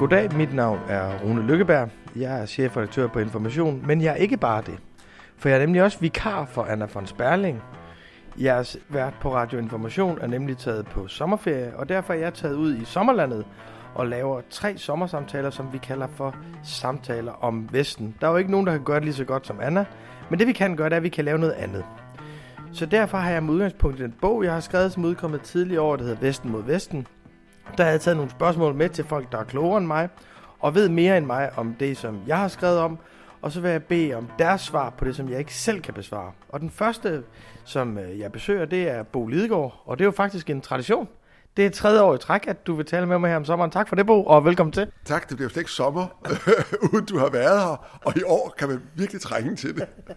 Goddag, mit navn er Rune Lykkeberg. Jeg er chefredaktør på Information, men jeg er ikke bare det. For jeg er nemlig også vikar for Anna von Sperling. Jeres vært på Radio Information er nemlig taget på sommerferie, og derfor er jeg taget ud i sommerlandet og laver tre sommersamtaler, som vi kalder for samtaler om Vesten. Der er jo ikke nogen, der kan gøre det lige så godt som Anna, men det vi kan gøre, det er, at vi kan lave noget andet. Så derfor har jeg med udgangspunkt i den bog, jeg har skrevet, som udkommet tidligere år, der hedder Vesten mod Vesten. Der har jeg taget nogle spørgsmål med til folk, der er klogere end mig, og ved mere end mig om det, som jeg har skrevet om, og så vil jeg bede om deres svar på det, som jeg ikke selv kan besvare. Og den første, som øh, jeg besøger, det er Bo Lidegaard, og det er jo faktisk en tradition. Det er tredje år i træk, at du vil tale med mig her om sommeren. Tak for det, Bo, og velkommen til. Tak, det bliver jo slet ikke sommer, uden du har været her, og i år kan man virkelig trænge til det.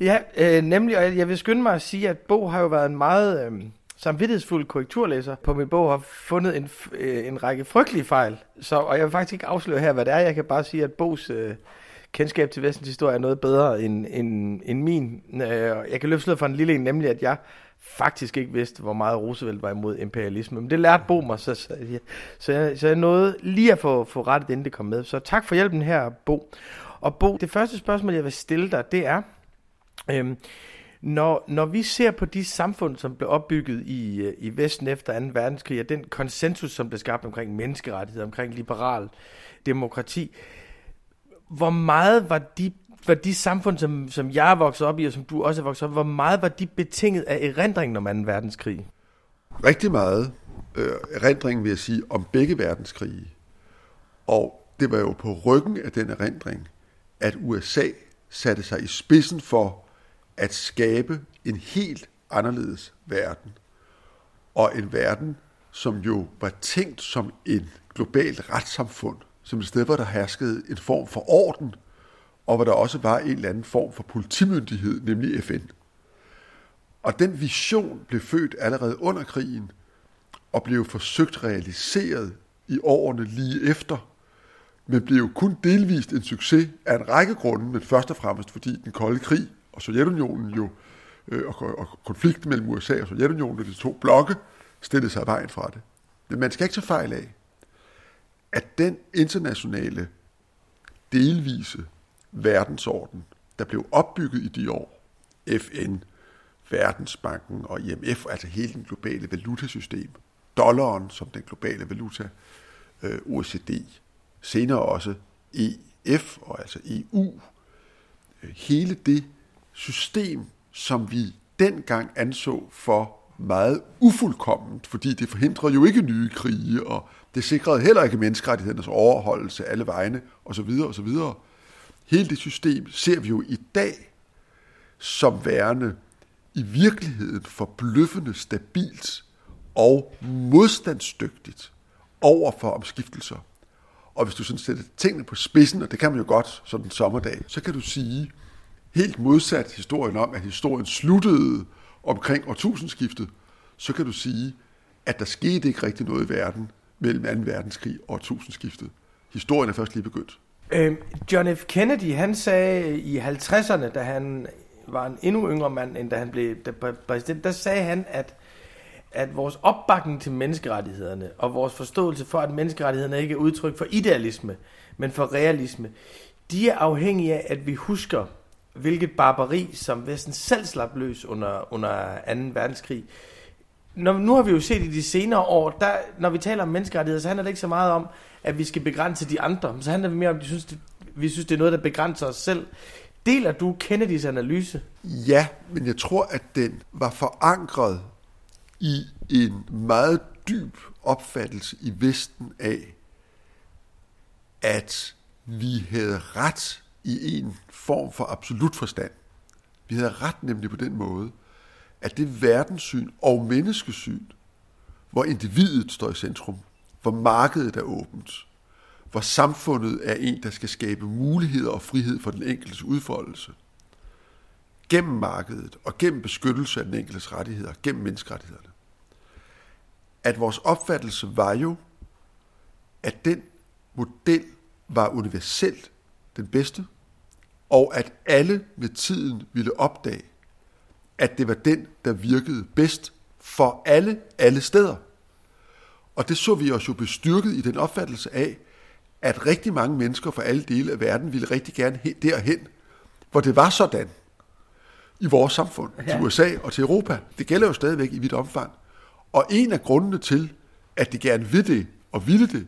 Ja, øh, nemlig, og jeg vil skynde mig at sige, at Bo har jo været en meget øh, samvittighedsfuld korrekturlæser på min bog, har fundet en, øh, en række frygtelige fejl. Så, og jeg vil faktisk ikke afsløre her, hvad det er. Jeg kan bare sige, at Bos øh, kendskab til Vestens historie er noget bedre end, end, end min. Øh, jeg kan løfte for en lille en, nemlig at jeg faktisk ikke vidste, hvor meget Roosevelt var imod imperialisme. Men det lærte Bo mig, så, så, jeg, så, jeg, så jeg nåede lige at få, få rettet, inden det kom med. Så tak for hjælpen her, Bo. Og Bo, det første spørgsmål, jeg vil stille dig, det er, øhm, når, når vi ser på de samfund, som blev opbygget i, øh, i Vesten efter 2. verdenskrig, og den konsensus, som blev skabt omkring menneskerettigheder, omkring liberal demokrati, hvor meget var de var de samfund, som, som jeg er vokset op i, og som du også er vokset op hvor meget var de betinget af erindringen om 2. verdenskrig? Rigtig meget øh, erindringen, vil jeg sige, om begge verdenskrige. Og det var jo på ryggen af den erindring, at USA satte sig i spidsen for at skabe en helt anderledes verden. Og en verden, som jo var tænkt som en globalt retssamfund, som et sted, hvor der herskede en form for orden, og hvor der også var en eller anden form for politimyndighed, nemlig FN. Og den vision blev født allerede under krigen, og blev forsøgt realiseret i årene lige efter, men blev kun delvist en succes af en række grunde, men først og fremmest fordi den kolde krig og Sovjetunionen jo, øh, og, og konflikten mellem USA og Sovjetunionen, de to blokke, stillede sig af vejen fra det. Men man skal ikke tage fejl af, at den internationale delvise verdensorden, der blev opbygget i de år, FN, Verdensbanken og IMF, altså hele den globale valutasystem, dollaren som den globale valuta, øh, OECD, senere også EF og altså EU, øh, hele det system, som vi dengang anså for meget ufuldkomment, fordi det forhindrede jo ikke nye krige, og det sikrede heller ikke menneskerettighedernes overholdelse alle vegne, osv. osv. Hele det system ser vi jo i dag som værende i virkeligheden forbløffende stabilt og modstandsdygtigt over for omskiftelser. Og hvis du sådan sætter tingene på spidsen, og det kan man jo godt sådan en sommerdag, så kan du sige, helt modsat historien om, at historien sluttede omkring årtusindskiftet, så kan du sige, at der skete ikke rigtig noget i verden mellem 2. verdenskrig og årtusindskiftet. Historien er først lige begyndt. Øh, John F. Kennedy, han sagde i 50'erne, da han var en endnu yngre mand, end da han blev præsident, der sagde han, at, at vores opbakning til menneskerettighederne og vores forståelse for, at menneskerettighederne ikke er udtryk for idealisme, men for realisme, de er afhængige af, at vi husker, hvilket barbari, som Vesten selv slap løs under, under 2. verdenskrig. Når, nu har vi jo set i de senere år, der, når vi taler om menneskerettigheder, så handler det ikke så meget om, at vi skal begrænse de andre. men Så handler det mere om, at vi synes, det, vi synes, det er noget, der begrænser os selv. Deler du Kennedys analyse? Ja, men jeg tror, at den var forankret i en meget dyb opfattelse i Vesten af, at vi havde ret i en form for absolut forstand. Vi havde ret nemlig på den måde, at det verdenssyn og menneskesyn, hvor individet står i centrum, hvor markedet er åbent, hvor samfundet er en, der skal skabe muligheder og frihed for den enkeltes udfoldelse, gennem markedet og gennem beskyttelse af den enkeltes rettigheder, gennem menneskerettighederne. At vores opfattelse var jo, at den model var universelt den bedste, og at alle med tiden ville opdage, at det var den, der virkede bedst for alle, alle steder. Og det så vi os jo bestyrket i den opfattelse af, at rigtig mange mennesker fra alle dele af verden ville rigtig gerne derhen, hvor det var sådan i vores samfund, ja. til USA og til Europa. Det gælder jo stadigvæk i vidt omfang. Og en af grundene til, at de gerne vil det og ville det,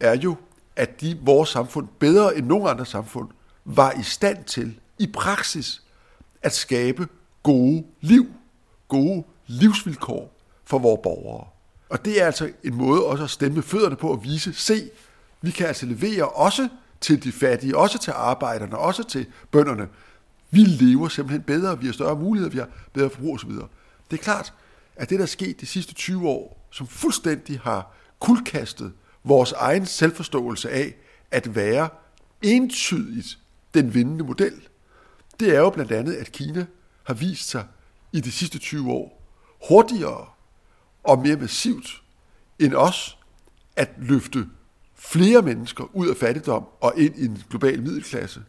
er jo, at de, vores samfund, bedre end nogen andre samfund, var i stand til, i praksis, at skabe gode liv, gode livsvilkår for vores borgere. Og det er altså en måde også at stemme fødderne på at vise, se, vi kan altså levere også til de fattige, også til arbejderne, også til bønderne. Vi lever simpelthen bedre, vi har større muligheder, vi har bedre forbrug osv. Det er klart, at det, der er sket de sidste 20 år, som fuldstændig har kuldkastet vores egen selvforståelse af at være entydigt den vindende model, det er jo blandt andet, at Kina har vist sig i de sidste 20 år hurtigere og mere massivt end os at løfte flere mennesker ud af fattigdom og ind i en global middelklasse,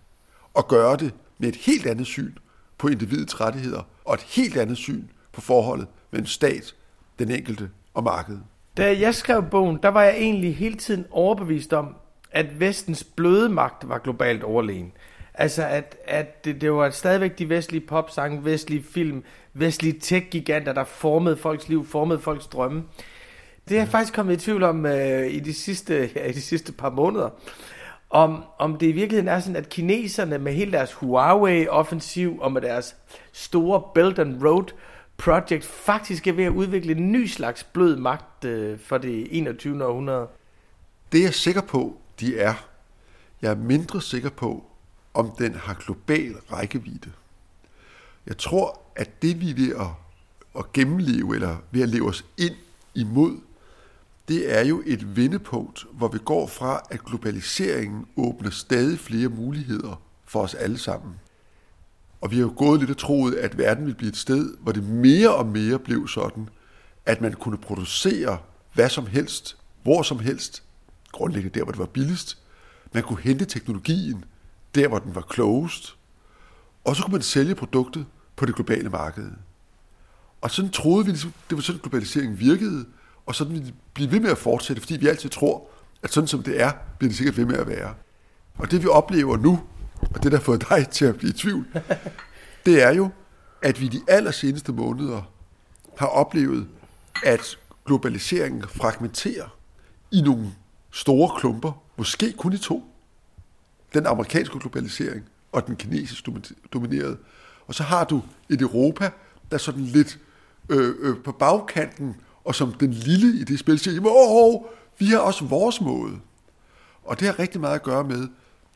og gøre det med et helt andet syn på individets rettigheder og et helt andet syn på forholdet mellem stat, den enkelte og markedet. Da jeg skrev bogen, der var jeg egentlig hele tiden overbevist om, at vestens bløde magt var globalt overlegen. Altså, at, at det, det var stadigvæk de vestlige popsange, vestlige film, vestlige tech-giganter, der formede folks liv, formede folks drømme. Det er jeg faktisk kommet i tvivl om øh, i, de sidste, ja, i de sidste par måneder. Om, om det i virkeligheden er sådan, at kineserne med hele deres Huawei-offensiv og med deres store Belt and Road Project faktisk er ved at udvikle en ny slags blød magt øh, for det 21. århundrede. Det er jeg sikker på, de er. Jeg er mindre sikker på, om den har global rækkevidde. Jeg tror, at det vi er ved at, at gennemleve, eller ved at leve os ind imod, det er jo et vendepunkt, hvor vi går fra, at globaliseringen åbner stadig flere muligheder for os alle sammen. Og vi har jo gået lidt og troet, at verden ville blive et sted, hvor det mere og mere blev sådan, at man kunne producere hvad som helst, hvor som helst, grundlæggende der, hvor det var billigst. Man kunne hente teknologien der, hvor den var klogest. Og så kunne man sælge produktet på det globale marked. Og sådan troede vi, ligesom, det var sådan, globaliseringen virkede, og sådan vil det blive ved med at fortsætte, fordi vi altid tror, at sådan som det er, bliver det sikkert ved med at være. Og det vi oplever nu, og det der har fået dig til at blive i tvivl, det er jo, at vi de allerseneste måneder har oplevet, at globaliseringen fragmenterer i nogle store klumper, måske kun i to. Den amerikanske globalisering og den kinesisk dominerede. Og så har du et Europa, der sådan lidt øh, øh, på bagkanten og som den lille i det spil siger, åh, oh, vi har også vores måde. Og det har rigtig meget at gøre med,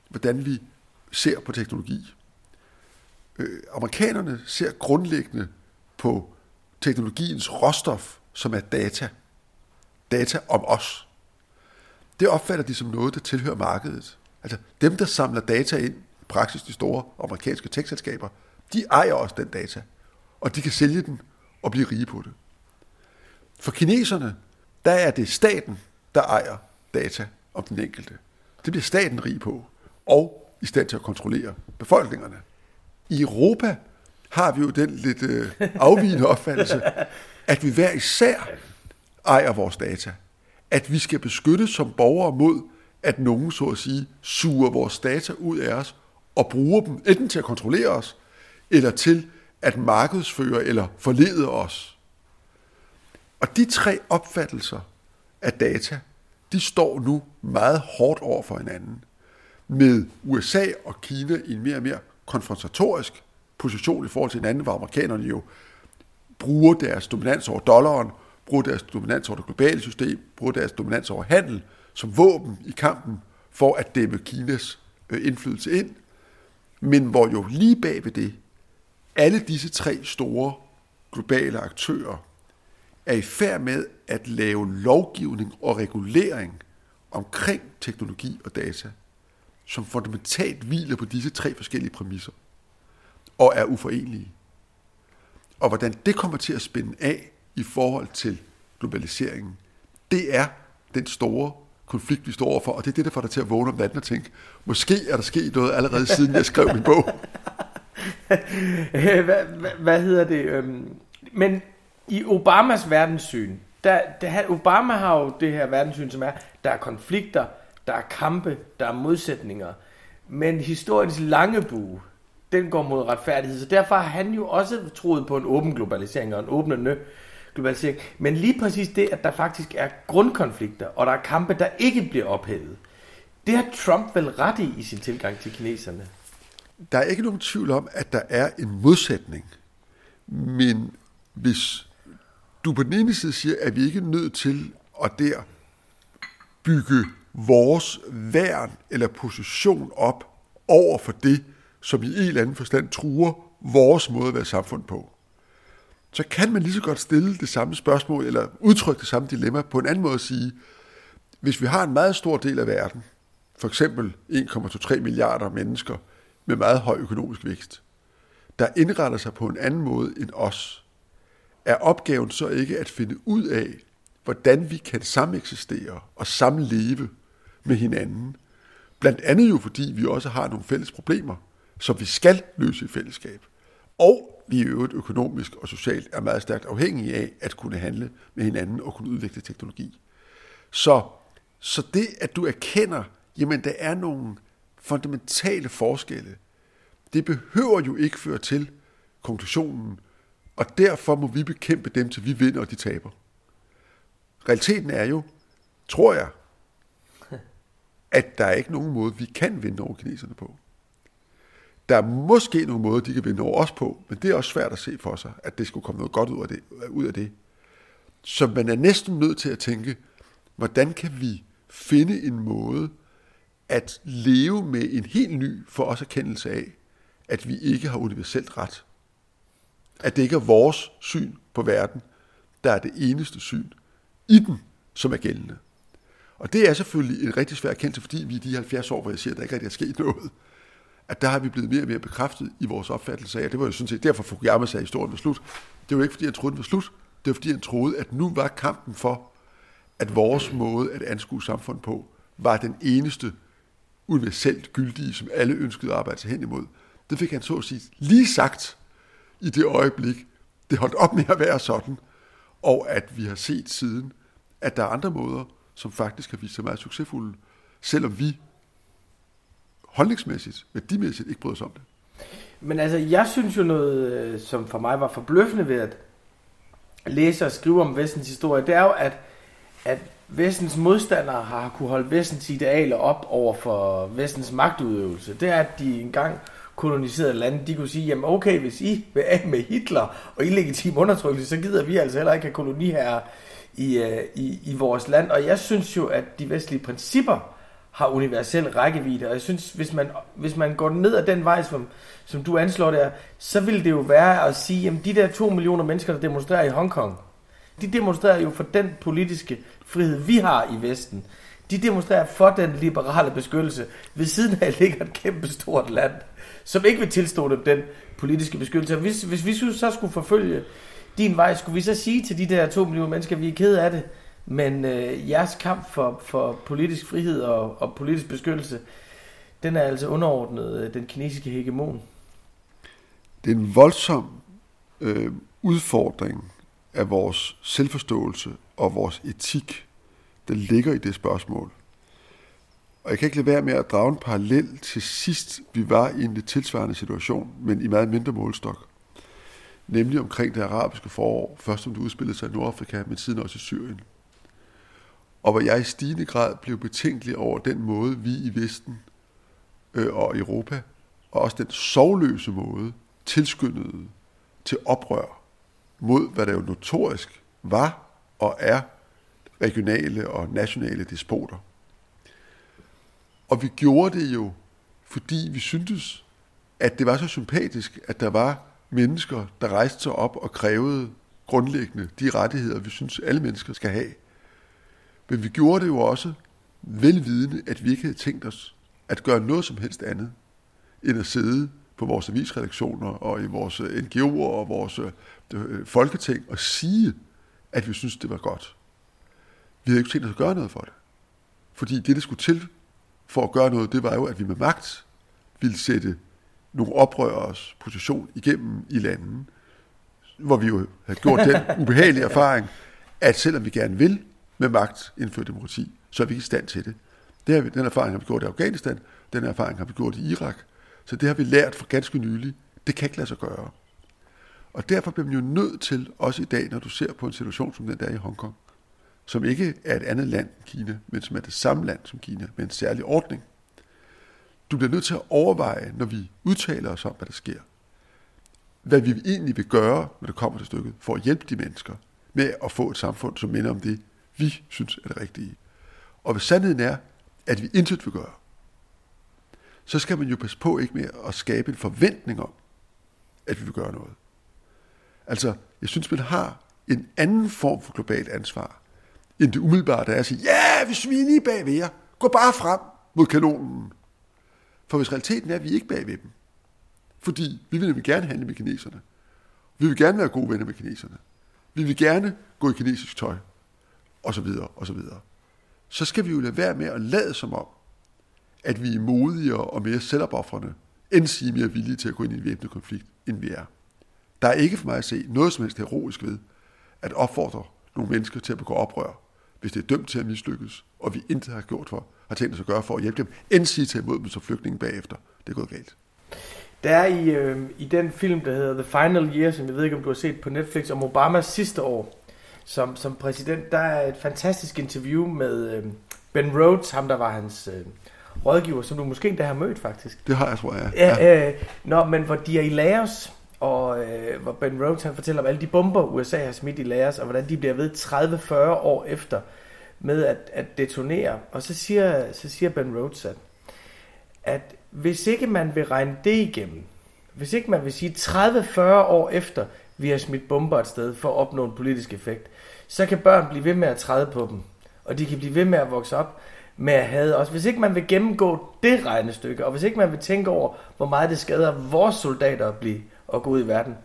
hvordan vi ser på teknologi. Øh, amerikanerne ser grundlæggende på teknologiens råstof, som er data. Data om os. Det opfatter de som noget, der tilhører markedet. Altså dem, der samler data ind, i praksis de store amerikanske tekstselskaber, de ejer også den data. Og de kan sælge den og blive rige på det. For kineserne, der er det staten, der ejer data om den enkelte. Det bliver staten rig på, og i stand til at kontrollere befolkningerne. I Europa har vi jo den lidt øh, afvigende opfattelse, at vi hver især ejer vores data. At vi skal beskytte som borgere mod, at nogen, så at sige, suger vores data ud af os og bruger dem enten til at kontrollere os, eller til at markedsføre eller forlede os. Og de tre opfattelser af data, de står nu meget hårdt over for hinanden. Med USA og Kina i en mere og mere konfrontatorisk position i forhold til hinanden, hvor amerikanerne jo bruger deres dominans over dollaren, bruger deres dominans over det globale system, bruger deres dominans over handel som våben i kampen for at dæmme Kinas øh, indflydelse ind. Men hvor jo lige bag ved det, alle disse tre store globale aktører er i færd med at lave lovgivning og regulering omkring teknologi og data, som fundamentalt hviler på disse tre forskellige præmisser og er uforenelige. Og hvordan det kommer til at spænde af i forhold til globaliseringen, det er den store konflikt, vi står overfor, og det er det, der får dig til at vågne om natten og tænke, måske er der sket noget allerede siden jeg skrev min bog. hvad, hvad, hvad hedder det? Øhm, men i Obamas verdenssyn, der, der, Obama har jo det her verdenssyn, som er, der er konflikter, der er kampe, der er modsætninger. Men historiens lange bue, den går mod retfærdighed. Så derfor har han jo også troet på en åben globalisering og en åbnende globalisering. Men lige præcis det, at der faktisk er grundkonflikter, og der er kampe, der ikke bliver ophævet, det har Trump vel ret i i sin tilgang til kineserne. Der er ikke nogen tvivl om, at der er en modsætning. Men hvis du på den ene side siger, at vi ikke er nødt til at der bygge vores værn eller position op over for det, som i en eller anden forstand truer vores måde at være samfund på, så kan man lige så godt stille det samme spørgsmål, eller udtrykke det samme dilemma på en anden måde at sige, hvis vi har en meget stor del af verden, for eksempel 1,23 milliarder mennesker med meget høj økonomisk vækst, der indretter sig på en anden måde end os, er opgaven så ikke at finde ud af, hvordan vi kan sameksistere og samleve med hinanden. Blandt andet jo fordi vi også har nogle fælles problemer, som vi skal løse i fællesskab. Og vi i øvrigt økonomisk og socialt er meget stærkt afhængige af at kunne handle med hinanden og kunne udvikle teknologi. Så, så det, at du erkender, jamen der er nogle fundamentale forskelle, det behøver jo ikke føre til konklusionen, og derfor må vi bekæmpe dem, til vi vinder, og de taber. Realiteten er jo, tror jeg, at der er ikke nogen måde, vi kan vinde over kineserne på. Der er måske nogle måder, de kan vinde over os på, men det er også svært at se for sig, at det skulle komme noget godt ud af det. Ud af det. Så man er næsten nødt til at tænke, hvordan kan vi finde en måde at leve med en helt ny for os erkendelse af, at vi ikke har universelt ret. At det ikke er vores syn på verden, der er det eneste syn i den, som er gældende. Og det er selvfølgelig en rigtig svær erkendelse, fordi vi i de 70 år, hvor jeg siger, at der ikke rigtig er sket noget, at der har vi blevet mere og mere bekræftet i vores opfattelse af, det var jo sådan set derfor Fukuyama sagde, at historien var slut. Det var ikke, fordi han troede, den var slut. Det var, fordi han troede, at nu var kampen for, at vores måde at anskue samfund på, var den eneste universelt gyldige, som alle ønskede at arbejde sig hen imod. Det fik han så at sige lige sagt i det øjeblik, det holdt op med at være sådan, og at vi har set siden, at der er andre måder, som faktisk har vist sig meget succesfulde, selvom vi holdningsmæssigt, værdimæssigt ikke bryder os om det. Men altså, jeg synes jo noget, øh, som for mig var forbløffende ved at læse og skrive om Vestens historie, det er jo, at, at Vestens modstandere har kunne holde Vestens idealer op over for Vestens magtudøvelse. Det er, at de engang koloniserede lande, de kunne sige, jamen okay, hvis I vil af med Hitler og illegitim undertrykkelse, så gider vi altså heller ikke have koloniherrer i, øh, i, i vores land. Og jeg synes jo, at de vestlige principper har universel rækkevidde, og jeg synes, hvis man, hvis man går ned ad den vej, som, som du anslår der, så vil det jo være at sige, at de der to millioner mennesker, der demonstrerer i Hongkong, de demonstrerer jo for den politiske frihed, vi har i Vesten. De demonstrerer for den liberale beskyttelse. Ved siden af ligger et kæmpe stort land, som ikke vil tilstå dem den politiske beskyttelse. Hvis, hvis vi så skulle forfølge din vej, skulle vi så sige til de der to millioner mennesker, at vi er ked af det, men øh, jeres kamp for, for politisk frihed og, og politisk beskyttelse, den er altså underordnet øh, den kinesiske hegemon. Det er en voldsom øh, udfordring af vores selvforståelse og vores etik, der ligger i det spørgsmål. Og jeg kan ikke lade være med at drage en parallel til sidst, vi var i en lidt tilsvarende situation, men i meget mindre målstok. Nemlig omkring det arabiske forår, først som det udspillede sig i Nordafrika, men siden også i Syrien. Og hvor jeg i stigende grad blev betænkelig over den måde, vi i Vesten øh, og Europa, og også den sovløse måde, tilskyndede til oprør mod, hvad der jo notorisk var og er regionale og nationale despoter. Og vi gjorde det jo, fordi vi syntes, at det var så sympatisk, at der var mennesker, der rejste sig op og krævede grundlæggende de rettigheder, vi synes, alle mennesker skal have. Men vi gjorde det jo også velvidende, at vi ikke havde tænkt os at gøre noget som helst andet, end at sidde på vores avisredaktioner og i vores NGO'er og vores øh, folketing og sige, at vi synes, det var godt. Vi havde ikke tænkt os at gøre noget for det. Fordi det, der skulle til for at gøre noget, det var jo, at vi med magt ville sætte nogle oprørers position igennem i landet, hvor vi jo havde gjort den ubehagelige erfaring, at selvom vi gerne vil med magt indføre demokrati, så er vi ikke i stand til det. Det har vi, den erfaring har vi gjort i Afghanistan, den erfaring har vi gjort i Irak. Så det har vi lært for ganske nylig. Det kan ikke lade sig gøre. Og derfor bliver man jo nødt til, også i dag, når du ser på en situation som den der i Hongkong, som ikke er et andet land end Kina, men som er det samme land som Kina, med en særlig ordning. Du bliver nødt til at overveje, når vi udtaler os om, hvad der sker, hvad vi egentlig vil gøre, når det kommer til stykket, for at hjælpe de mennesker med at få et samfund, som minder om det, vi synes er det rigtige. Og hvis sandheden er, at vi intet vil gøre, så skal man jo passe på ikke med at skabe en forventning om, at vi vil gøre noget. Altså, jeg synes, man har en anden form for globalt ansvar, end det umiddelbare, der er at sige, ja, vi er lige bag ved jer. Gå bare frem mod kanonen. For hvis realiteten er, at vi ikke bag ved dem, fordi vi vil nemlig gerne handle med kineserne. Vi vil gerne være gode venner med kineserne. Vi vil gerne gå i kinesisk tøj. Og så videre, og så videre. Så skal vi jo lade være med at lade som om, at vi er modigere og mere selvopoffrende, end sige mere villige til at gå ind i en væbnet konflikt, end vi er. Der er ikke for mig at se noget som helst heroisk ved at opfordre nogle mennesker til at begå oprør, hvis det er dømt til at mislykkes, og vi intet har gjort for, har tænkt os at gøre for at hjælpe dem, end sige til imod dem som flygtninge bagefter. Det er gået galt. Der er i, øh, i den film, der hedder The Final Year, som jeg ved ikke, om du har set på Netflix, om Obamas sidste år som, som præsident, der er et fantastisk interview med øh, Ben Rhodes, ham der var hans øh, rådgiver, som du måske endda har mødt faktisk. Det har jeg, tror jeg. Ja, ja. Øh, nå, men hvor de er i Laos, og øh, hvor Ben Rhodes han fortæller om alle de bomber, USA har smidt i Laos, og hvordan de bliver ved 30-40 år efter med at, at detonere. Og så siger, så siger Ben Rhodes, at, at hvis ikke man vil regne det igennem, hvis ikke man vil sige 30-40 år efter, vi har smidt bomber et sted for at opnå en politisk effekt, så kan børn blive ved med at træde på dem. Og de kan blive ved med at vokse op med at have os. Hvis ikke man vil gennemgå det regnestykke, og hvis ikke man vil tænke over, hvor meget det skader vores soldater at blive og gå ud i verden,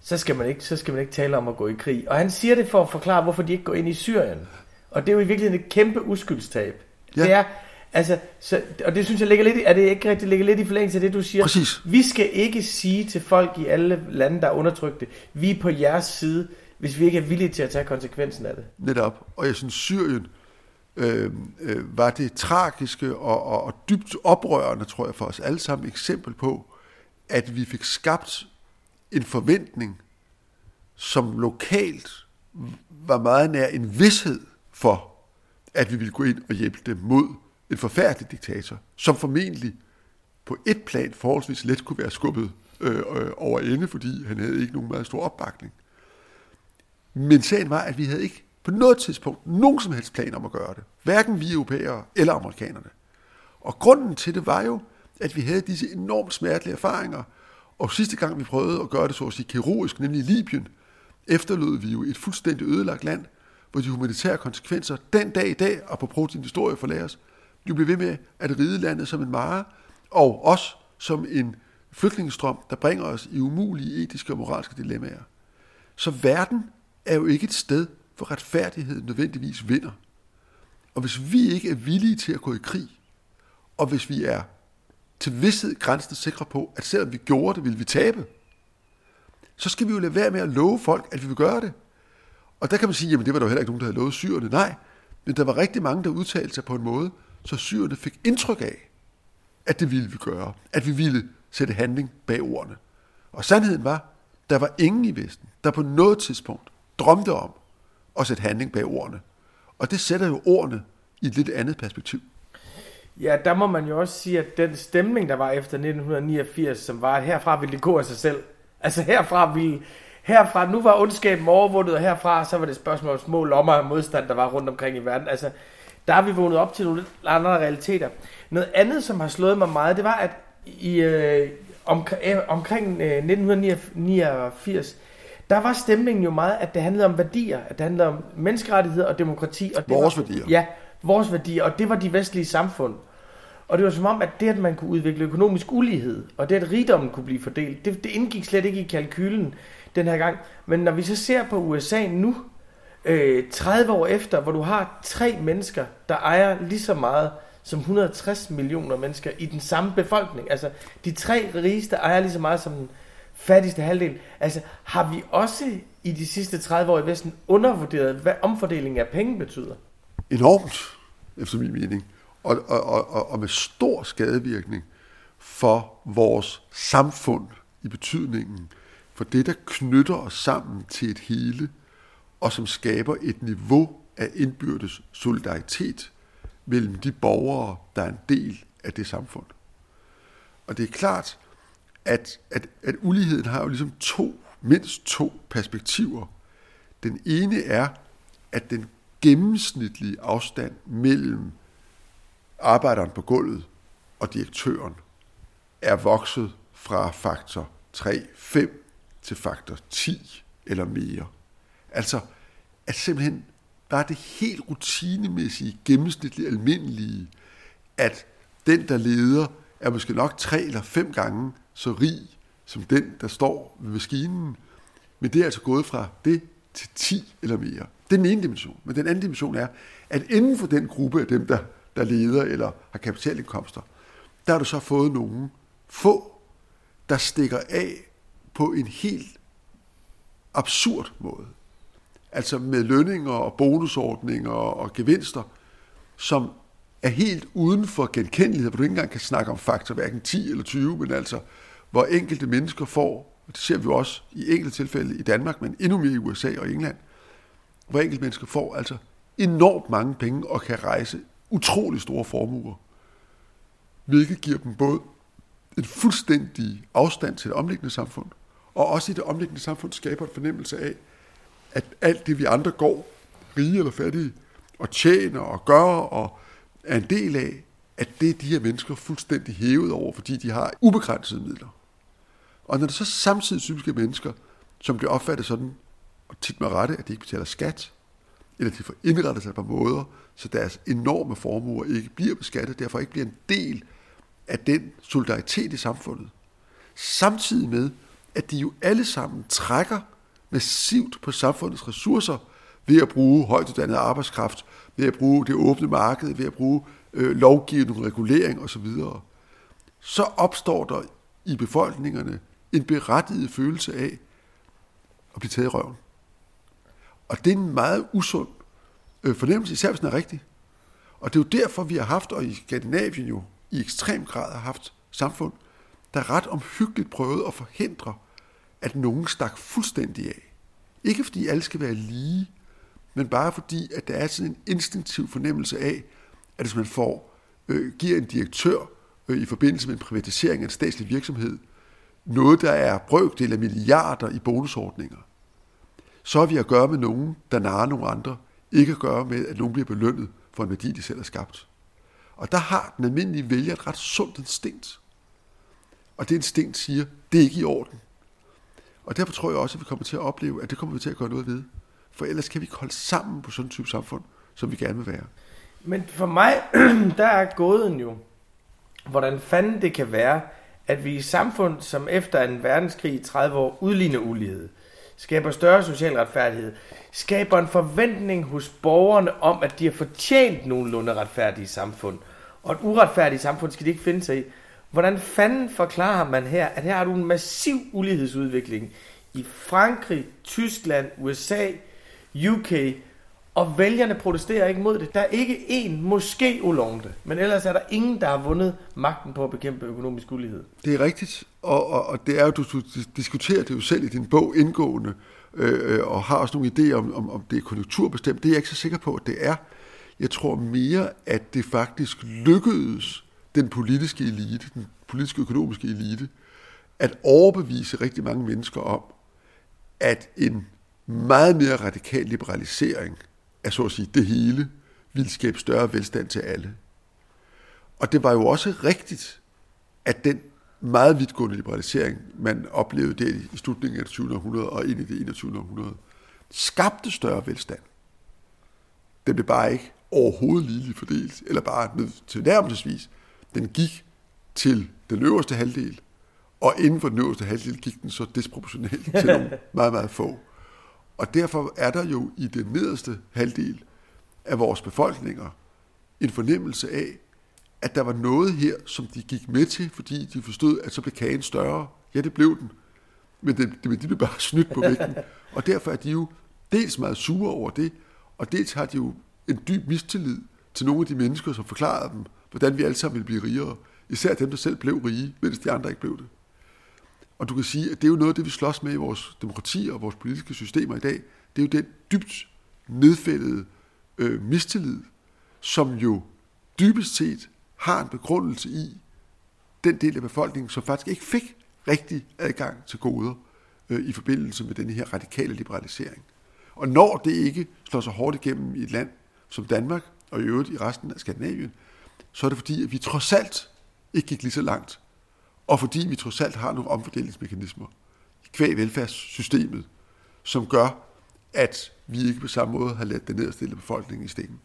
så skal man ikke, så skal man ikke tale om at gå i krig. Og han siger det for at forklare, hvorfor de ikke går ind i Syrien. Og det er jo i virkeligheden et kæmpe uskyldstab. Ja. Det er, altså, så, og det synes jeg ligger lidt, er det ikke rigtigt, ligger lidt i forlængelse af det, du siger. Præcis. Vi skal ikke sige til folk i alle lande, der er undertrykte, vi er på jeres side, hvis vi ikke er villige til at tage konsekvensen af det. Netop. Og jeg synes, Syrien øh, øh, var det tragiske og, og, og dybt oprørende, tror jeg, for os alle sammen eksempel på, at vi fik skabt en forventning, som lokalt var meget nær en vidshed for, at vi ville gå ind og hjælpe dem mod en forfærdelig diktator, som formentlig på et plan forholdsvis let kunne være skubbet øh, øh, over ende, fordi han havde ikke nogen meget stor opbakning. Men sagen var, at vi havde ikke på noget tidspunkt nogen som helst plan om at gøre det. Hverken vi europæere eller amerikanerne. Og grunden til det var jo, at vi havde disse enormt smertelige erfaringer, og sidste gang vi prøvede at gøre det så at sige kirurgisk, nemlig i Libyen, efterlod vi jo et fuldstændig ødelagt land, hvor de humanitære konsekvenser den dag i dag, og på din historie for os, jo bliver ved med at ride landet som en mare, og os som en flygtningestrøm, der bringer os i umulige etiske og moralske dilemmaer. Så verden er jo ikke et sted, hvor retfærdighed nødvendigvis vinder. Og hvis vi ikke er villige til at gå i krig, og hvis vi er til vidsthed grænsen sikre på, at selvom vi gjorde det, ville vi tabe, så skal vi jo lade være med at love folk, at vi vil gøre det. Og der kan man sige, jamen det var der jo heller ikke nogen, der havde lovet syrerne. Nej, men der var rigtig mange, der udtalte sig på en måde, så syrerne fik indtryk af, at det ville vi gøre. At vi ville sætte handling bag ordene. Og sandheden var, der var ingen i Vesten, der på noget tidspunkt drømte om at sætte handling bag ordene. Og det sætter jo ordene i et lidt andet perspektiv. Ja, der må man jo også sige, at den stemning, der var efter 1989, som var, at herfra ville det gå af sig selv. Altså herfra ville, herfra, nu var ondskaben overvundet, og herfra, så var det spørgsmål om små lommer af modstand, der var rundt omkring i verden. Altså, der har vi vågnet op til nogle lidt andre realiteter. Noget andet, som har slået mig meget, det var, at i, øh, om, øh, omkring øh, 1989, der var stemningen jo meget, at det handlede om værdier, at det handlede om menneskerettigheder og demokrati. Og det vores var, værdier. Ja, vores værdier, og det var de vestlige samfund. Og det var som om, at det, at man kunne udvikle økonomisk ulighed, og det, at rigdommen kunne blive fordelt, det, det indgik slet ikke i kalkylen den her gang. Men når vi så ser på USA nu, øh, 30 år efter, hvor du har tre mennesker, der ejer lige så meget som 160 millioner mennesker i den samme befolkning. Altså, de tre rigeste ejer lige så meget som den fattigste halvdel. Altså, har vi også i de sidste 30 år i Vesten undervurderet, hvad omfordelingen af penge betyder? Enormt, efter min mening. og, og, og, og med stor skadevirkning for vores samfund i betydningen, for det, der knytter os sammen til et hele, og som skaber et niveau af indbyrdes solidaritet mellem de borgere, der er en del af det samfund. Og det er klart, at, at, at uligheden har jo ligesom to, mindst to perspektiver. Den ene er, at den gennemsnitlige afstand mellem arbejderen på gulvet og direktøren er vokset fra faktor 3, 5 til faktor 10 eller mere. Altså, at simpelthen bare det helt rutinemæssige, gennemsnitlige, almindelige, at den, der leder, er måske nok tre eller fem gange så rig som den, der står ved maskinen. Men det er altså gået fra det til 10 eller mere. Det er den ene dimension. Men den anden dimension er, at inden for den gruppe af dem, der, der leder eller har kapitalindkomster, der har du så fået nogen få, der stikker af på en helt absurd måde. Altså med lønninger og bonusordninger og gevinster, som er helt uden for genkendelighed, hvor du ikke engang kan snakke om faktor hverken 10 eller 20, men altså hvor enkelte mennesker får, og det ser vi også i enkelte tilfælde i Danmark, men endnu mere i USA og England, hvor enkelte mennesker får altså enormt mange penge og kan rejse utrolig store formuer, hvilket giver dem både en fuldstændig afstand til det omliggende samfund, og også i det omliggende samfund skaber en fornemmelse af, at alt det, vi andre går, rige eller fattige, og tjener og gør og er en del af, at det er de her mennesker fuldstændig hævet over, fordi de har ubegrænsede midler. Og når det så samtidig psykiske mennesker, som bliver opfattet sådan, og tit med rette, at de ikke betaler skat, eller de får indrettet sig på måder, så deres enorme formuer ikke bliver beskattet, derfor ikke bliver en del af den solidaritet i samfundet. Samtidig med, at de jo alle sammen trækker massivt på samfundets ressourcer ved at bruge højtuddannet arbejdskraft, ved at bruge det åbne marked, ved at bruge øh, lovgivning, regulering osv., så opstår der i befolkningerne en berettiget følelse af at blive taget i røven. Og det er en meget usund øh, fornemmelse, især hvis den er rigtig. Og det er jo derfor, vi har haft, og i Skandinavien jo i ekstrem grad har haft samfund, der ret omhyggeligt prøvede at forhindre, at nogen stak fuldstændig af. Ikke fordi alle skal være lige, men bare fordi, at der er sådan en instinktiv fornemmelse af, at hvis man får, øh, giver en direktør øh, i forbindelse med en privatisering af en statslig virksomhed, noget, der er brøkdel af milliarder i bonusordninger, så har vi at gøre med nogen, der narer nogle andre, ikke at gøre med, at nogen bliver belønnet for en værdi, de selv har skabt. Og der har den almindelige vælger et ret sundt instinkt. Og det instinkt siger, det er ikke i orden. Og derfor tror jeg også, at vi kommer til at opleve, at det kommer vi til at gøre noget ved. For ellers kan vi ikke holde sammen på sådan en type samfund, som vi gerne vil være. Men for mig, der er gåden jo, hvordan fanden det kan være, at vi i samfund, som efter en verdenskrig i 30 år udligner ulighed, skaber større social retfærdighed, skaber en forventning hos borgerne om, at de har fortjent nogenlunde retfærdige samfund. Og et uretfærdigt samfund skal de ikke finde sig i. Hvordan fanden forklarer man her, at her har du en massiv ulighedsudvikling i Frankrig, Tyskland, USA, UK, og vælgerne protesterer ikke mod det. Der er ikke en, måske ulovende, men ellers er der ingen, der har vundet magten på at bekæmpe økonomisk ulighed. Det er rigtigt, og, og, og det er jo, du, du diskuterer det jo selv i din bog indgående, øh, øh, og har også nogle idéer om, om, om det er konjunkturbestemt. Det er jeg ikke så sikker på, at det er. Jeg tror mere, at det faktisk lykkedes den politiske elite, den politiske økonomiske elite, at overbevise rigtig mange mennesker om, at en meget mere radikal liberalisering af så at sige det hele ville skabe større velstand til alle. Og det var jo også rigtigt, at den meget vidtgående liberalisering, man oplevede der i slutningen af det 20. århundrede og ind i det 21. århundrede, skabte større velstand. Den blev bare ikke overhovedet ligeligt fordelt, eller bare til nærmelsesvis. Den gik til den øverste halvdel, og inden for den øverste halvdel gik den så disproportionelt til nogle meget, meget få. Og derfor er der jo i den nederste halvdel af vores befolkninger en fornemmelse af, at der var noget her, som de gik med til, fordi de forstod, at så blev kagen større. Ja, det blev den. Men det, det, de blev bare snydt på vægten. Og derfor er de jo dels meget sure over det, og dels har de jo en dyb mistillid til nogle af de mennesker, som forklarede dem, hvordan vi alle sammen ville blive rigere. Især dem, der selv blev rige, mens de andre ikke blev det. Og du kan sige, at det er jo noget af det, vi slås med i vores demokrati og vores politiske systemer i dag. Det er jo den dybt nedfældede øh, mistillid, som jo dybest set har en begrundelse i den del af befolkningen, som faktisk ikke fik rigtig adgang til goder øh, i forbindelse med den her radikale liberalisering. Og når det ikke slår sig hårdt igennem i et land som Danmark, og i øvrigt i resten af Skandinavien, så er det fordi, at vi trods alt ikke gik lige så langt, og fordi vi trods alt har nogle omfordelingsmekanismer i kvæg velfærdssystemet, som gør, at vi ikke på samme måde har ladt den nederstille befolkning i stikken.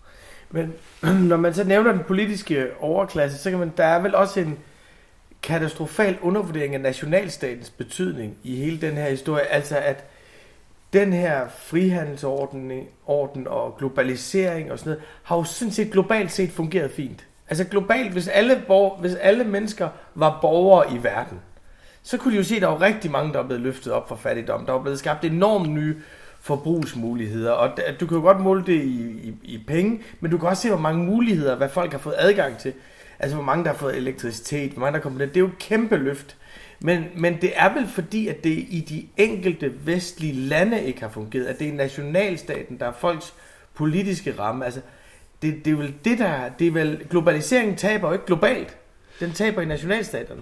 Men når man så nævner den politiske overklasse, så kan man, der er vel også en katastrofal undervurdering af nationalstatens betydning i hele den her historie. Altså at den her frihandelsorden orden og globalisering og sådan noget, har jo sådan set globalt set fungeret fint. Altså globalt, hvis alle, borg, hvis alle mennesker var borgere i verden, så kunne de jo se, at der var rigtig mange, der er blevet løftet op fra fattigdom. Der var blevet skabt enormt nye forbrugsmuligheder, og du kan jo godt måle det i, i, i penge, men du kan også se, hvor mange muligheder, hvad folk har fået adgang til. Altså, hvor mange der har fået elektricitet, hvor mange der er kommet Det er jo et kæmpe løft. Men, men det er vel fordi, at det i de enkelte vestlige lande ikke har fungeret, at det er nationalstaten, der er folks politiske ramme. Altså, det, det er vel det, der... Det er vel, globaliseringen taber jo ikke globalt. Den taber i nationalstaterne.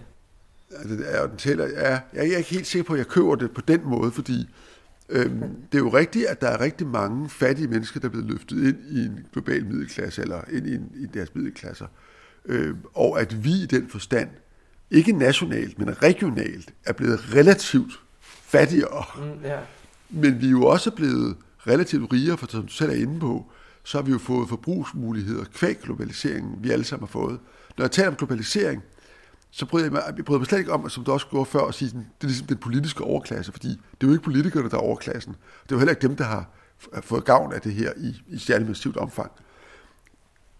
Ja, det er, den tæller, ja, jeg er ikke helt sikker på, at jeg køber det på den måde, fordi øhm, det er jo rigtigt, at der er rigtig mange fattige mennesker, der er blevet løftet ind i en global middelklasse, eller ind i, en, i deres middelklasser. Øh, og at vi i den forstand, ikke nationalt, men regionalt, er blevet relativt fattigere. Mm, ja. Men vi er jo også blevet relativt rigere, for som du selv er inde på, så har vi jo fået forbrugsmuligheder kvæg globaliseringen, vi alle sammen har fået. Når jeg taler om globalisering, så bryder jeg mig, jeg bryder mig slet ikke om, som du også gjorde før, at sige, det er ligesom den politiske overklasse, fordi det er jo ikke politikerne, der er overklassen. Det er jo heller ikke dem, der har fået gavn af det her i, i særlig massivt omfang.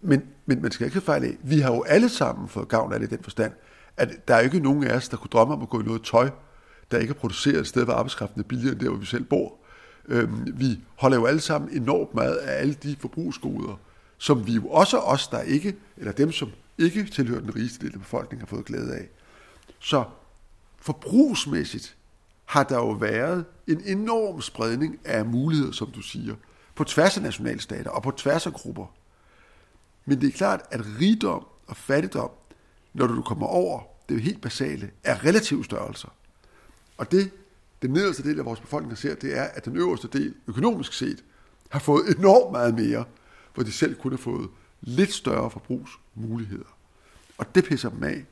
Men, men man skal ikke fejl af, vi har jo alle sammen fået gavn af det i den forstand, at der er ikke nogen af os, der kunne drømme om at gå i noget tøj, der ikke er produceret et sted, hvor arbejdskraften er billigere end der, hvor vi selv bor. Øhm, vi holder jo alle sammen enormt meget af alle de forbrugsgoder, som vi jo også os, der ikke, eller dem, som ikke tilhører den rigeste del af befolkningen, har fået glæde af. Så forbrugsmæssigt har der jo været en enorm spredning af muligheder, som du siger, på tværs af nationalstater og på tværs af grupper. Men det er klart, at rigdom og fattigdom, når du kommer over det er helt basale, er relative størrelser. Og det, den nederste del af vores befolkning ser, det er, at den øverste del, økonomisk set, har fået enormt meget mere, hvor de selv kunne have fået lidt større forbrugsmuligheder. Og det pisser dem af,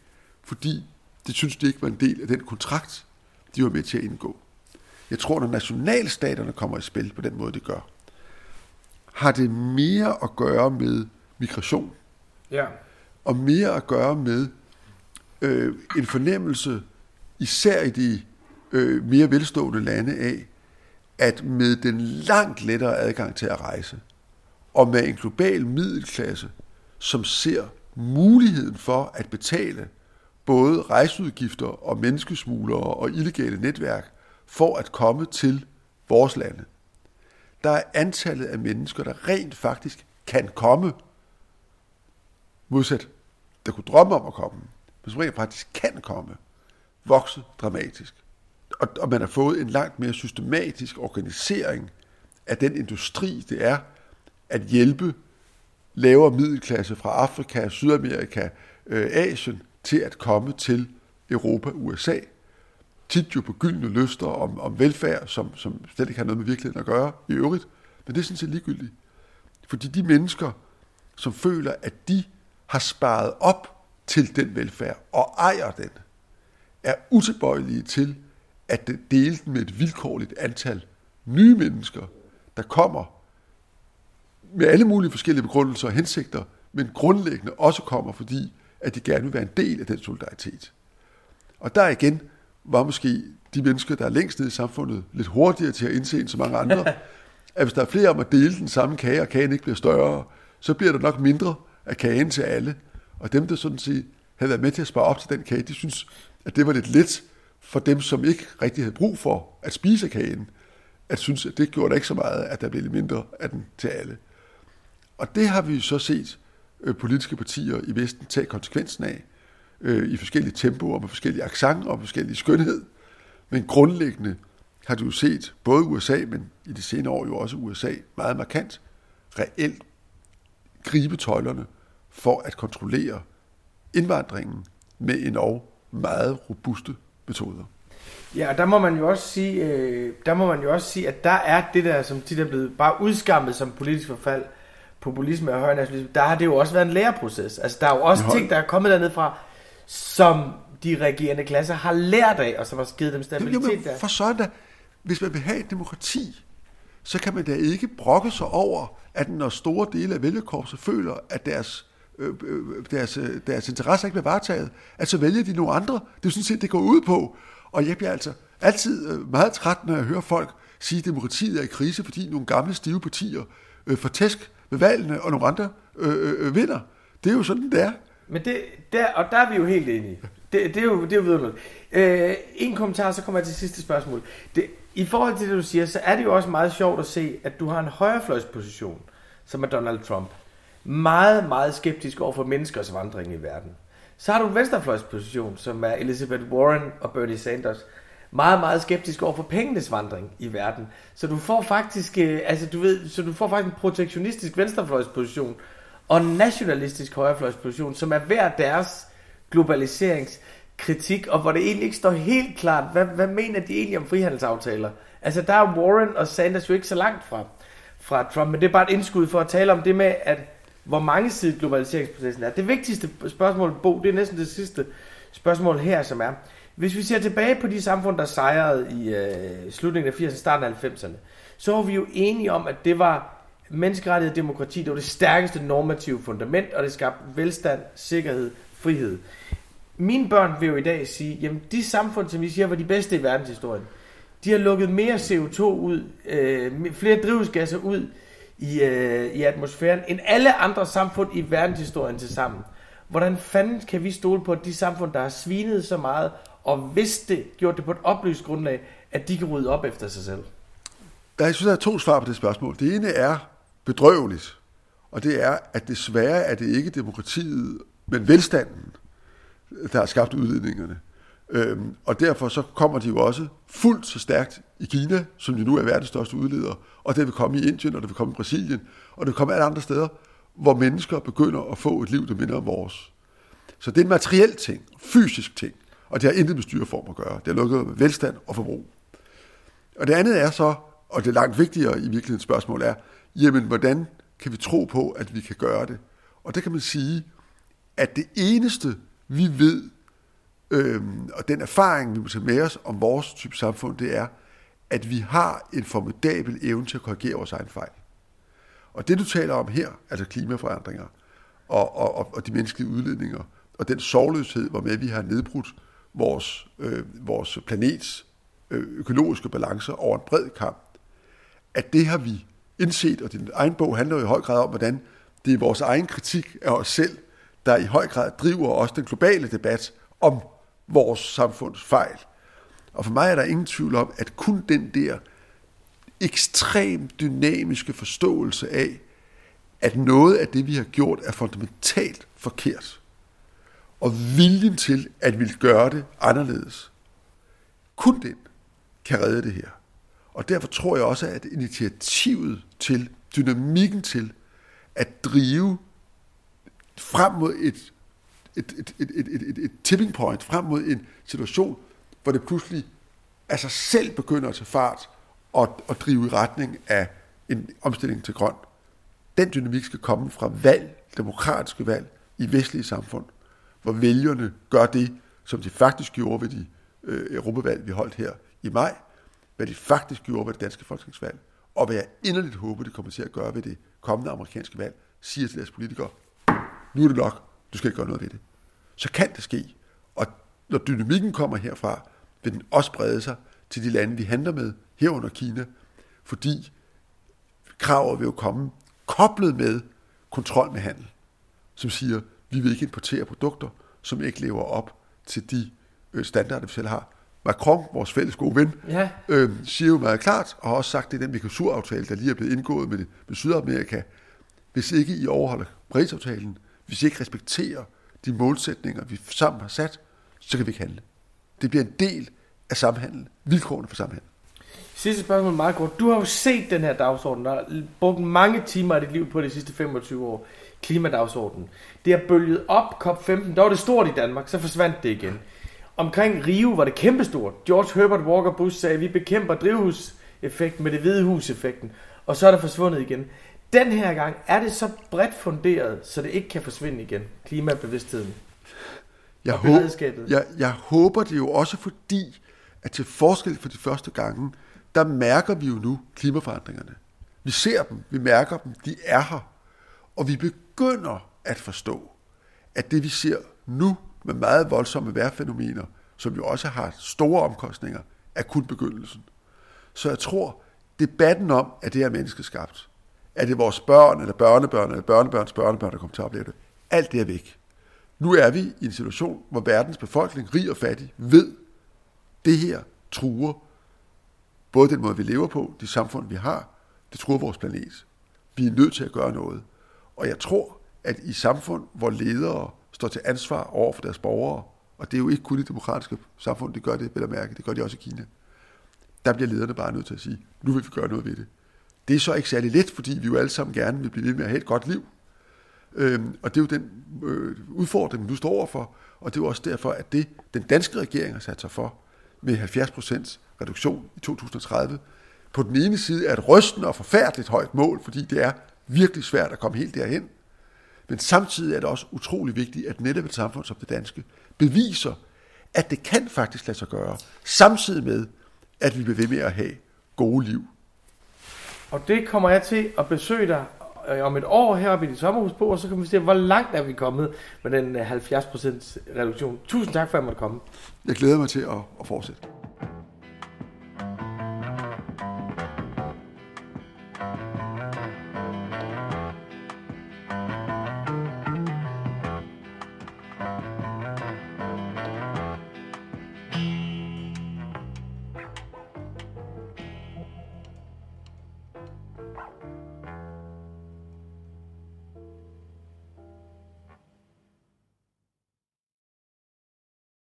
fordi det synes de ikke var en del af den kontrakt, de var med til at indgå. Jeg tror, når nationalstaterne kommer i spil på den måde, de gør, har det mere at gøre med migration. Ja. Og mere at gøre med øh, en fornemmelse, især i de øh, mere velstående lande af, at med den langt lettere adgang til at rejse, og med en global middelklasse, som ser muligheden for at betale både rejseudgifter og menneskesmuglere og illegale netværk for at komme til vores lande. Der er antallet af mennesker, der rent faktisk kan komme modsat, der kunne drømme om at komme, men som rent faktisk kan komme, vokse dramatisk. Og, og man har fået en langt mere systematisk organisering af den industri, det er at hjælpe lavere middelklasse fra Afrika, Sydamerika, øh, Asien til at komme til Europa, USA. Tit jo på gyldne lyster om, om velfærd, som, som slet ikke har noget med virkeligheden at gøre i øvrigt. Men det er sådan set ligegyldigt. Fordi de mennesker, som føler, at de har sparet op til den velfærd og ejer den, er utilbøjelige til at dele den med et vilkårligt antal nye mennesker, der kommer med alle mulige forskellige begrundelser og hensigter, men grundlæggende også kommer, fordi at de gerne vil være en del af den solidaritet. Og der igen var måske de mennesker, der er længst nede i samfundet, lidt hurtigere til at indse end så mange andre, at hvis der er flere om at dele den samme kage, og kagen ikke bliver større, så bliver der nok mindre af kagen til alle. Og dem, der sådan set havde været med til at spare op til den kage, de synes, at det var lidt let for dem, som ikke rigtig havde brug for at spise kagen, at synes, at det gjorde der ikke så meget, at der blev lidt mindre af den til alle. Og det har vi så set øh, politiske partier i Vesten tage konsekvensen af, øh, i forskellige tempoer, med forskellige accent og forskellige skønhed. Men grundlæggende har du set både USA, men i de senere år jo også USA, meget markant, reelt gribe tøjlerne for at kontrollere indvandringen med en og meget robuste metoder. Ja, og der må man jo også sige, øh, der må man jo også sige, at der er det der, som tit er blevet bare udskammet som politisk forfald, populisme og højnationalisme, der har det jo også været en læreproces. Altså, der er jo også ting, der er kommet derned fra, som de regerende klasser har lært af, og som har givet dem stabilitet jo, jo, For sådan hvis man vil have et demokrati, så kan man da ikke brokke sig over, at når store dele af vælgerkorpset føler, at deres, Øh, øh, deres, øh, deres interesse ikke bliver varetaget, at så vælger de nogle andre. Det er sådan set, det går ud på. Og jeg bliver altså altid øh, meget træt, når jeg hører folk sige, at demokratiet er i krise, fordi nogle gamle stive partier øh, får tæsk ved valgene, og nogle andre øh, øh, vinder. Det er jo sådan, det er. Men det, der, og der er vi jo helt enige. Det, det er jo, det er jo vidunderligt. Øh, en kommentar, så kommer jeg til sidste spørgsmål. Det, I forhold til det, du siger, så er det jo også meget sjovt at se, at du har en højrefløjsposition, som er Donald Trump. Meget, meget skeptisk over for menneskers vandring i verden. Så har du en venstrefløjsposition, som er Elizabeth Warren og Bernie Sanders. Meget, meget skeptisk over for pengenes vandring i verden. Så du får faktisk, øh, altså du ved, så du får faktisk en protektionistisk venstrefløjsposition og en nationalistisk højrefløjsposition, som er hver deres globaliseringskritik, og hvor det egentlig ikke står helt klart, hvad, hvad mener de egentlig om frihandelsaftaler? Altså der er Warren og Sanders jo ikke så langt fra, fra Trump, men det er bare et indskud for at tale om det med, at hvor mange sider globaliseringsprocessen er. Det vigtigste spørgsmål, Bo, det er næsten det sidste spørgsmål her, som er, hvis vi ser tilbage på de samfund, der sejrede i øh, slutningen af 80'erne, starten af 90'erne, så var vi jo enige om, at det var menneskerettighed demokrati, det var det stærkeste normative fundament, og det skabte velstand, sikkerhed, frihed. Mine børn vil jo i dag sige, jamen de samfund, som vi siger var de bedste i verdenshistorien, de har lukket mere CO2 ud, øh, flere drivhusgasser ud i, øh, i atmosfæren, end alle andre samfund i verdenshistorien til sammen. Hvordan fanden kan vi stole på, at de samfund, der har svinet så meget, og hvis det, gjort det på et oplyst grundlag, at de kan rydde op efter sig selv? Der, jeg synes, der er to svar på det spørgsmål. Det ene er bedrøveligt, og det er, at desværre er det ikke demokratiet, men velstanden, der har skabt udledningerne. Øhm, og derfor så kommer de jo også fuldt så stærkt i Kina, som jo nu er verdens største udleder, og det vil komme i Indien, og det vil komme i Brasilien, og det vil komme alle andre steder, hvor mennesker begynder at få et liv, der minder om vores. Så det er en materiel ting, fysisk ting, og det har intet med styreform at gøre. Det har lukket med velstand og forbrug. Og det andet er så, og det er langt vigtigere i virkeligheden spørgsmål er, jamen hvordan kan vi tro på, at vi kan gøre det? Og det kan man sige, at det eneste, vi ved, øhm, og den erfaring, vi må tage med os om vores type samfund, det er, at vi har en formidabel evne til at korrigere vores egen fejl. Og det, du taler om her, altså klimaforandringer og, og, og de menneskelige udledninger, og den sorgløshed, hvormed vi har nedbrudt vores, øh, vores planets øh, økologiske balance over en bred kamp, at det har vi indset, og din egen bog handler jo i høj grad om, hvordan det er vores egen kritik af os selv, der i høj grad driver også den globale debat om vores samfunds fejl. Og for mig er der ingen tvivl om, at kun den der ekstremt dynamiske forståelse af, at noget af det, vi har gjort, er fundamentalt forkert, og viljen til at vil gøre det anderledes, kun den kan redde det her. Og derfor tror jeg også, at initiativet til, dynamikken til at drive frem mod et, et, et, et, et, et, et tipping point, frem mod en situation, hvor det pludselig af sig selv begynder at tage fart og, og drive i retning af en omstilling til grøn. Den dynamik skal komme fra valg, demokratiske valg i vestlige samfund, hvor vælgerne gør det, som de faktisk gjorde ved de øh, europavalg, vi holdt her i maj, hvad de faktisk gjorde ved det danske folketingsvalg, og hvad jeg inderligt håber, de kommer til at gøre ved det kommende amerikanske valg, siger til deres politikere, nu er det nok, du skal ikke gøre noget ved det. Så kan det ske. Og når dynamikken kommer herfra, vil den også brede sig til de lande, vi handler med, herunder Kina, fordi kravet vil jo komme koblet med kontrol med handel, som siger, vi vil ikke importere produkter, som ikke lever op til de øh, standarder, vi selv har. Macron, vores fælles gode ven, ja. øh, siger jo meget klart, og har også sagt, det er den Mercosur-aftale, der lige er blevet indgået med, med Sydamerika. Hvis ikke I overholder Paris-aftalen, hvis vi ikke respekterer de målsætninger, vi sammen har sat, så kan vi ikke handle. Det bliver en del af samhandlen, vilkårene for samhandlen. Sidste spørgsmål meget kort. Du har jo set den her dagsorden, der har brugt mange timer af dit liv på de sidste 25 år. Klimadagsordenen. Det har bølget op, COP15, der var det stort i Danmark, så forsvandt det igen. Omkring Rio var det kæmpestort. George Herbert Walker Bush sagde, at vi bekæmper drivhuseffekten med det hvide huseffekten, og så er det forsvundet igen. Den her gang er det så bredt funderet, så det ikke kan forsvinde igen, klimabevidstheden. Jeg, håber, jeg, jeg håber det jo også fordi, at til forskel for de første gange, der mærker vi jo nu klimaforandringerne. Vi ser dem, vi mærker dem, de er her. Og vi begynder at forstå, at det vi ser nu med meget voldsomme vejrfænomener, som jo også har store omkostninger, er kun begyndelsen. Så jeg tror, debatten om, at det er menneskeskabt, at det er vores børn, eller børnebørn, eller børnebørns børnebørn, der kommer til at opleve det, alt det er væk. Nu er vi i en situation, hvor verdens befolkning, rig og fattig, ved, det her truer både den måde, vi lever på, de samfund, vi har, det truer vores planet. Vi er nødt til at gøre noget. Og jeg tror, at i samfund, hvor ledere står til ansvar over for deres borgere, og det er jo ikke kun i demokratiske samfund, det gør det, vel at mærke, det gør de også i Kina, der bliver lederne bare nødt til at sige, nu vil vi gøre noget ved det. Det er så ikke særlig let, fordi vi jo alle sammen gerne vil blive ved med at have et godt liv. Øhm, og det er jo den øh, udfordring, vi nu står overfor, og det er jo også derfor, at det, den danske regering har sat sig for, med 70 procents reduktion i 2030, på den ene side er et rystende og forfærdeligt højt mål, fordi det er virkelig svært at komme helt derhen. Men samtidig er det også utrolig vigtigt, at netop et samfund som det danske beviser, at det kan faktisk lade sig gøre, samtidig med, at vi bliver ved med at have gode liv. Og det kommer jeg til at besøge dig Øh, om et år heroppe i dit sommerhus på, og så kan vi se, hvor langt er vi kommet med den øh, 70% reduktion. Tusind tak for, at jeg måtte komme. Jeg glæder mig til at, at fortsætte.